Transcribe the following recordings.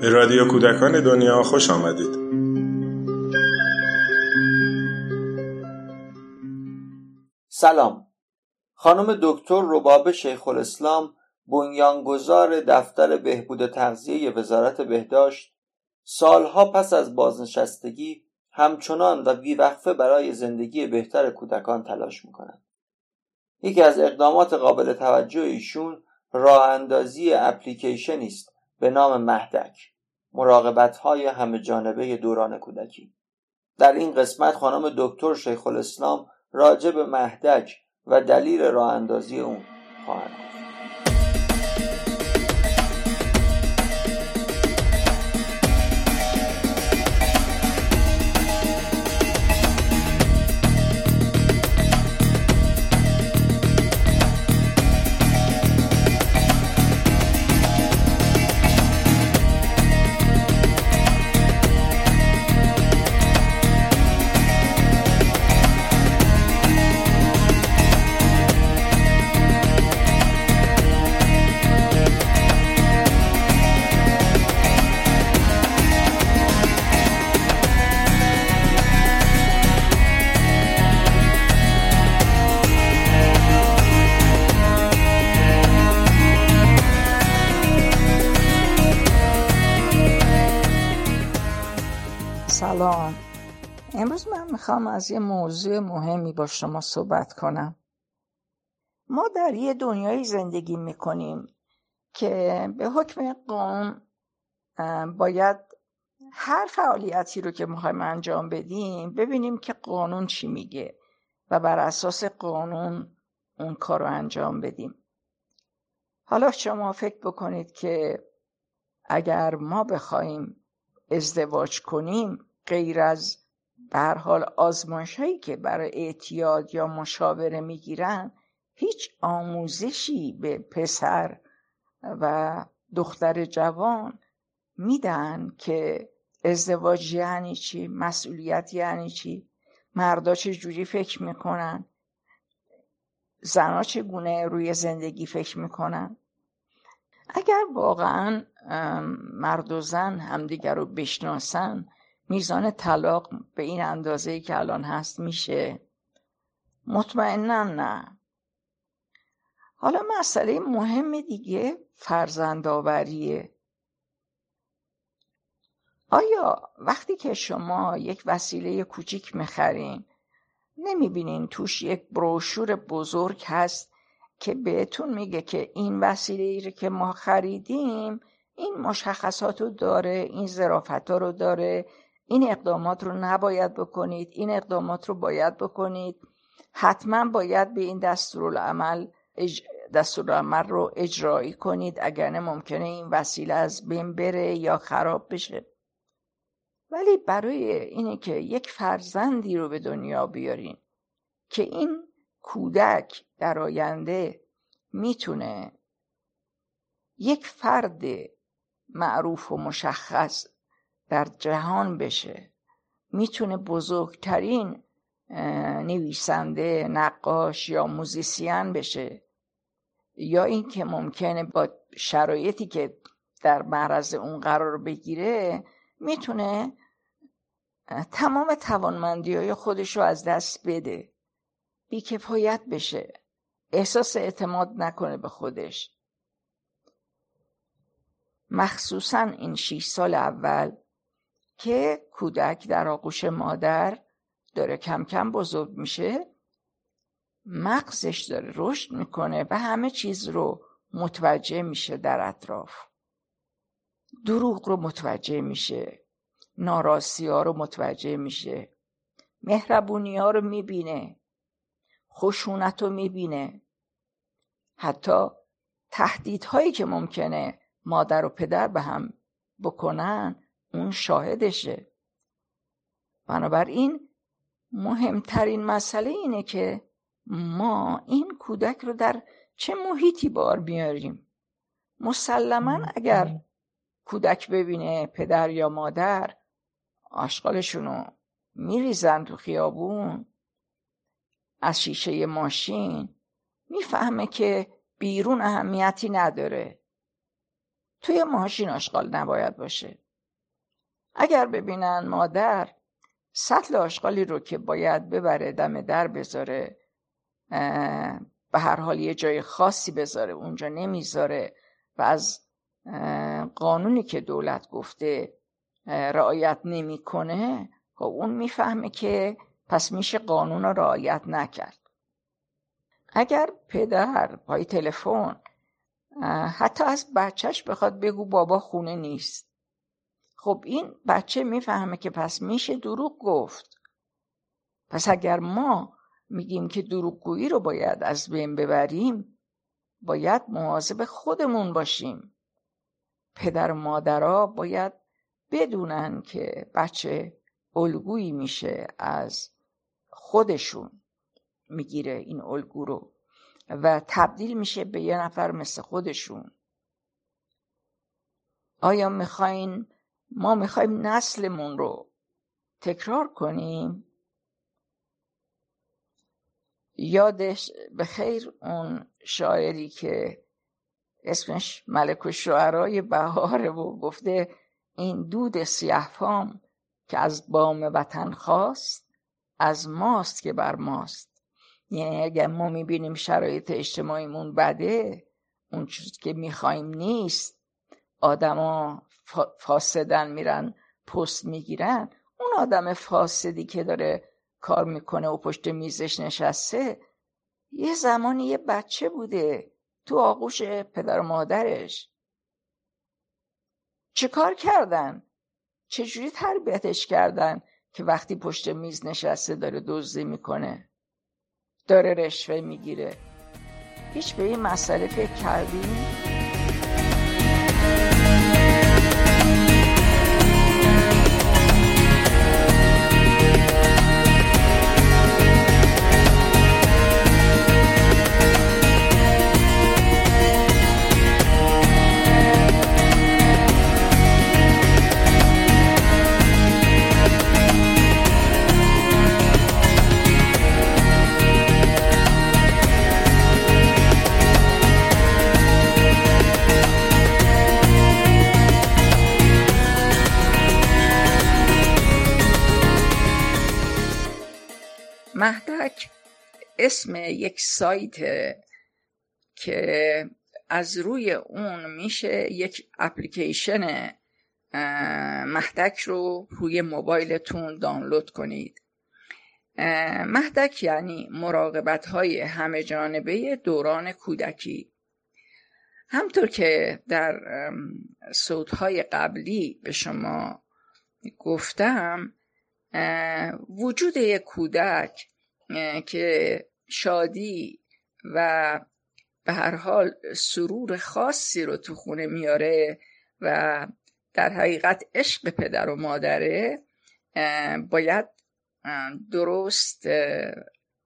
به رادیو کودکان دنیا خوش آمدید. سلام. خانم دکتر رباب شیخ الاسلام بنیانگذار دفتر بهبود تغذیه وزارت بهداشت سالها پس از بازنشستگی همچنان و بیوقفه برای زندگی بهتر کودکان تلاش می‌کنند یکی از اقدامات قابل توجه ایشون راه اندازی اپلیکیشنی است به نام مهدک مراقبت های همه جانبه دوران کودکی. در این قسمت خانم دکتر شیخ الاسلام راجع به مهدک و دلیل راه اندازی اون خواهند می‌خوام از یه موضوع مهمی با شما صحبت کنم. ما در یه دنیای زندگی می‌کنیم که به حکم قانون باید هر فعالیتی رو که می‌خوایم انجام بدیم ببینیم که قانون چی میگه و بر اساس قانون اون کار رو انجام بدیم. حالا شما فکر بکنید که اگر ما بخوایم ازدواج کنیم غیر از به حال آزمایش هایی که برای اعتیاد یا مشاوره می‌گیرن هیچ آموزشی به پسر و دختر جوان میدن که ازدواج یعنی چی مسئولیت یعنی چی مردا چجوری فکر می‌کنن زنا چگونه روی زندگی فکر می‌کنن. اگر واقعا مرد و زن همدیگر رو بشناسن میزان طلاق به این اندازه که الان هست میشه؟ مطمئنا نه. حالا مسئله مهم دیگه فرزندآوریه. آیا وقتی که شما یک وسیله کوچیک می‌خرین نمی‌بینین توش یک بروشور بزرگ هست که بهتون میگه که این وسیله ای که ما خریدیم این مشخصات رو داره این ظرافت رو داره این اقدامات رو نباید بکنید این اقدامات رو باید بکنید. حتما باید به این دستورالعمل اج... دستورالعمل رو اجرایی کنید اگر نه ممکنه این وسیله از بین بره یا خراب بشه. ولی برای اینه که یک فرزندی رو به دنیا بیارین که این کودک در آینده می‌تونه یک فرد معروف و مشخص در جهان بشه. می‌تونه بزرگترین نویسنده نقاش یا موزیسین بشه. یا اینکه ممکنه با شرایطی که در معرض اون قرار بگیره می‌تونه تمام توانمندی های خودش رو از دست بده. بیکفایت بشه. احساس اعتماد نکنه به خودش. مخصوصا این شیش سال اول که کودک در آغوش مادر داره کم کم بزرگ میشه مغزش داره رشد می‌کنه و همه چیز رو متوجه میشه در اطراف. دروغ رو متوجه میشه ناراستی ها رو متوجه میشه مهربونی ها رو می‌بینه خشونت رو می‌بینه. حتی تهدیدهایی که ممکنه مادر و پدر به هم بکنن اون شاهدشه. بنابراین مهمترین مسئله اینه که ما این کودک رو در چه محیطی بار بیاریم. مسلما اگر کودک ببینه پدر یا مادر آشغالشونو میریزن تو خیابون از شیشه ماشین می‌فهمه که بیرون اهمیتی نداره. توی ماشین آشغال نباید باشه. اگر ببینن مادر سطل آشغالی رو که باید ببره دم در بذاره به هر حال یه جای خاصی بذاره اونجا نمی‌ذاره و از قانونی که دولت گفته رعایت نمی‌کنه خب اون می‌فهمه که پس میشه قانون رو رعایت نکرد. اگر پدر پای تلفن حتی از بچهش بخواد بگو بابا خونه نیست. خب این بچه می‌فهمه که پس میشه دروغ گفت. پس اگر ما میگیم که دروغگویی رو باید از بین ببریم باید مواظب خودمون باشیم. پدر و مادرها باید بدونن که بچه الگویی میشه از خودشون می‌گیره این الگو رو و تبدیل میشه به یه نفر مثل خودشون. آیا می‌خواین ما می‌خوایم نسلمون رو تکرار کنیم. یادش به خیر اون شاعری که اسمش ملک و شعرهای بهاره و گفته این دود سیهفام که از بام وطن خواست از ماست که بر ماست. یعنی اگر ما می‌بینیم شرایط اجتماعیمون بده اون چیزی که می‌خوایم نیست. آدما فاسدن میرن پست می‌گیرن اون آدم فاسدی که داره کار می‌کنه و پشت میزش نشسته یه زمانی یه بچه بوده تو آغوش پدر و مادرش چه کار کردن؟ چجوری تربیتش کردن که وقتی پشت میز نشسته داره دزدی می‌کنه داره رشوه می‌گیره هیچ به این مسئله فکر کردیم؟ اسم یک سایت که از روی اون میشه یک اپلیکیشن مهدک رو روی موبایلتون دانلود کنید. مهدک یعنی مراقبت های همه جانبه دوران کودکی. همطور که در صوتهای قبلی به شما گفتم وجود یک کودک که شادی و به هر حال سرور خاصی رو تو خونه میاره و در حقیقت عشق پدر و مادره باید درست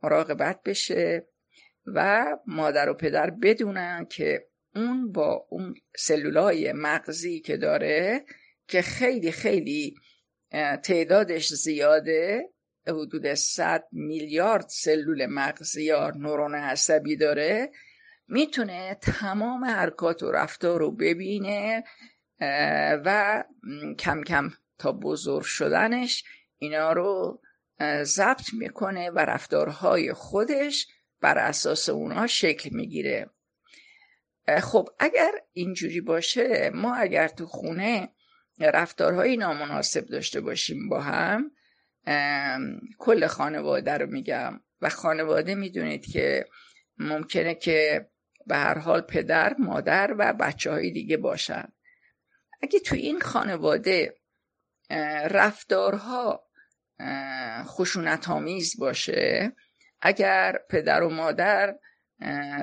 مراقبت بشه و مادر و پدر بدونن که اون با اون سلولای مغزی که داره که خیلی خیلی تعدادش زیاده حدود 100 میلیارد سلول مغزی یا نورون عصبی داره می‌تونه تمام حرکات و رفتار رو ببینه و کم کم تا بزرگ شدنش اینا رو ضبط می‌کنه و رفتارهای خودش بر اساس اونا شکل می‌گیره. خب اگر اینجوری باشه ما اگر تو خونه رفتارهای نامناسب داشته باشیم با هم کل خانواده رو میگم. و خانواده می‌دونید که ممکنه که به هر حال پدر مادر و بچه های دیگه باشن. اگه تو این خانواده رفتارها خشونت آمیز باشه اگر پدر و مادر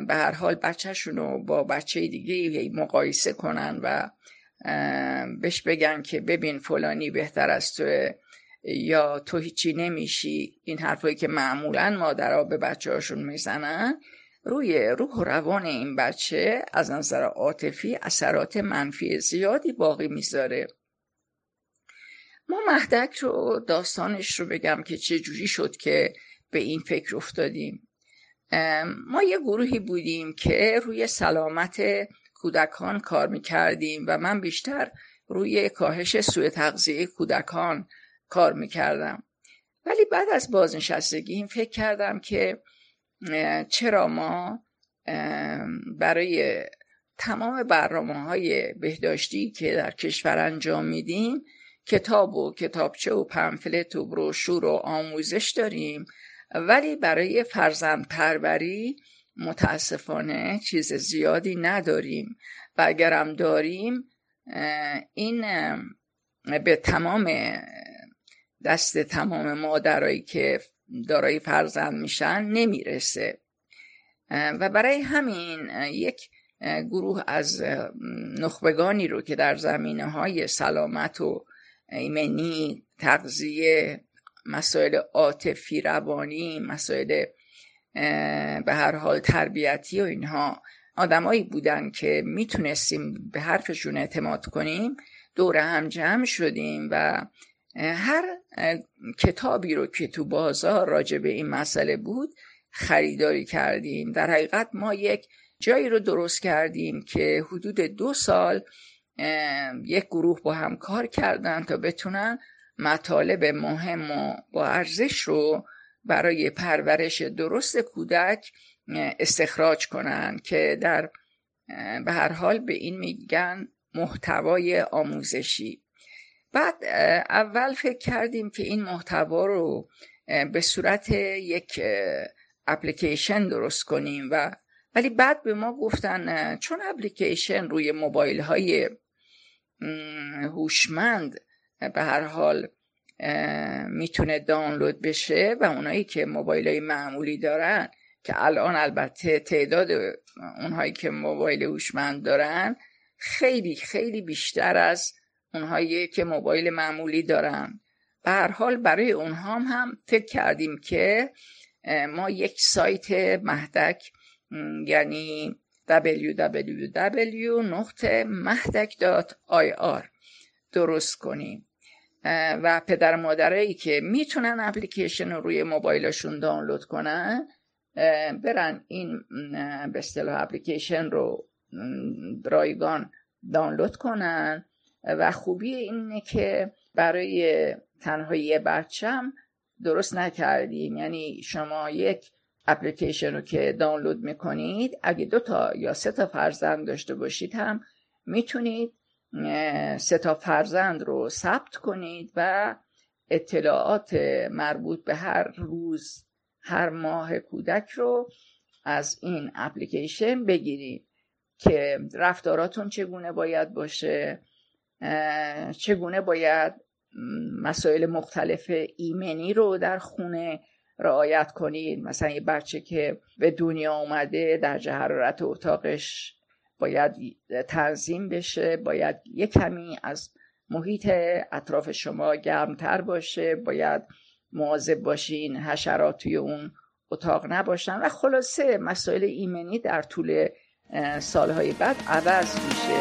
به هر حال بچهشون رو با بچه دیگه مقایسه کنن و بهش بگن که ببین فلانی بهتر از تو یا تو هیچی نمیشی؟ این حرفایی که معمولا مادرها به بچه هاشون می‌زنن روی روح و روان این بچه از نظر عاطفی اثرات منفی زیادی باقی می‌ذاره. ما مهدک رو داستانش رو بگم که چه جوری شد که به این فکر افتادیم. ما یه گروهی بودیم که روی سلامت کودکان کار می‌کردیم و من بیشتر روی کاهش سوء تغذیه کودکان کار می‌کردم. ولی بعد از بازنشستگی فکر کردم که چرا ما برای تمام برنامه های بهداشتی که در کشور انجام میدیم کتاب و کتابچه و پمفلت و بروشور و آموزش داریم. ولی برای فرزند پروری متاسفانه چیز زیادی نداریم. و اگرم داریم این به تمام دست تمام مادرایی که دارای فرزند میشن نمی‌رسه. و برای همین یک گروه از نخبگانی رو که در زمینه های سلامت و ایمنی تغذیه مسائل عاطفی روانی مسائل به هر حال تربیتی و اینها آدمایی بودن که می‌تونستیم به حرفشون اعتماد کنیم دور هم جمع شدیم و هر کتابی رو که تو بازار راجع به این مسئله بود خریداری کردیم. در حقیقت ما یک جایی رو درست کردیم که حدود دو سال یک گروه با هم کار کردن تا بتونن مطالب مهم و با ارزش رو برای پرورش درست کودک استخراج کنن که در به هر حال به این میگن محتوای آموزشی. بعد اول فکر کردیم که این محتوا رو به صورت یک اپلیکیشن درست کنیم و ولی بعد به ما گفتن چون اپلیکیشن روی موبایل های هوشمند به هر حال می‌تونه دانلود بشه و اونایی که موبایل های معمولی دارن که الان البته تعداد اونهایی که موبایل هوشمند دارن خیلی خیلی بیشتر از اونهایی که موبایل معمولی دارن. به هر حال برای اونها هم فکر کردیم که ما یک سایت مهدک یعنی www.mahdek.ir درست کنیم. و پدر مادرایی که می‌تونن اپلیکیشن رو روی موبایلشون دانلود کنن برن این به اصطلاح اپلیکیشن رو رایگان دانلود کنن. و خوبی اینه که برای تنهایی بچم درست نکردیم. یعنی شما یک اپلیکیشن رو که دانلود می‌کنید اگه دو تا یا سه تا فرزند داشته باشید هم می‌تونید سه تا فرزند رو ثبت کنید و اطلاعات مربوط به هر روز هر ماه کودک رو از این اپلیکیشن بگیرید که رفتاراتون چگونه باید باشه. چگونه باید مسائل مختلف ایمنی رو در خونه رعایت کنید مثلا یه بچه که به دنیا اومده در حرارت اتاقش باید تنظیم بشه باید یه کمی از محیط اطراف شما گرمتر باشه باید مواظب باشین حشرات توی اون اتاق نباشن. و خلاصه مسائل ایمنی در طول سالهای بعد عوض میشه.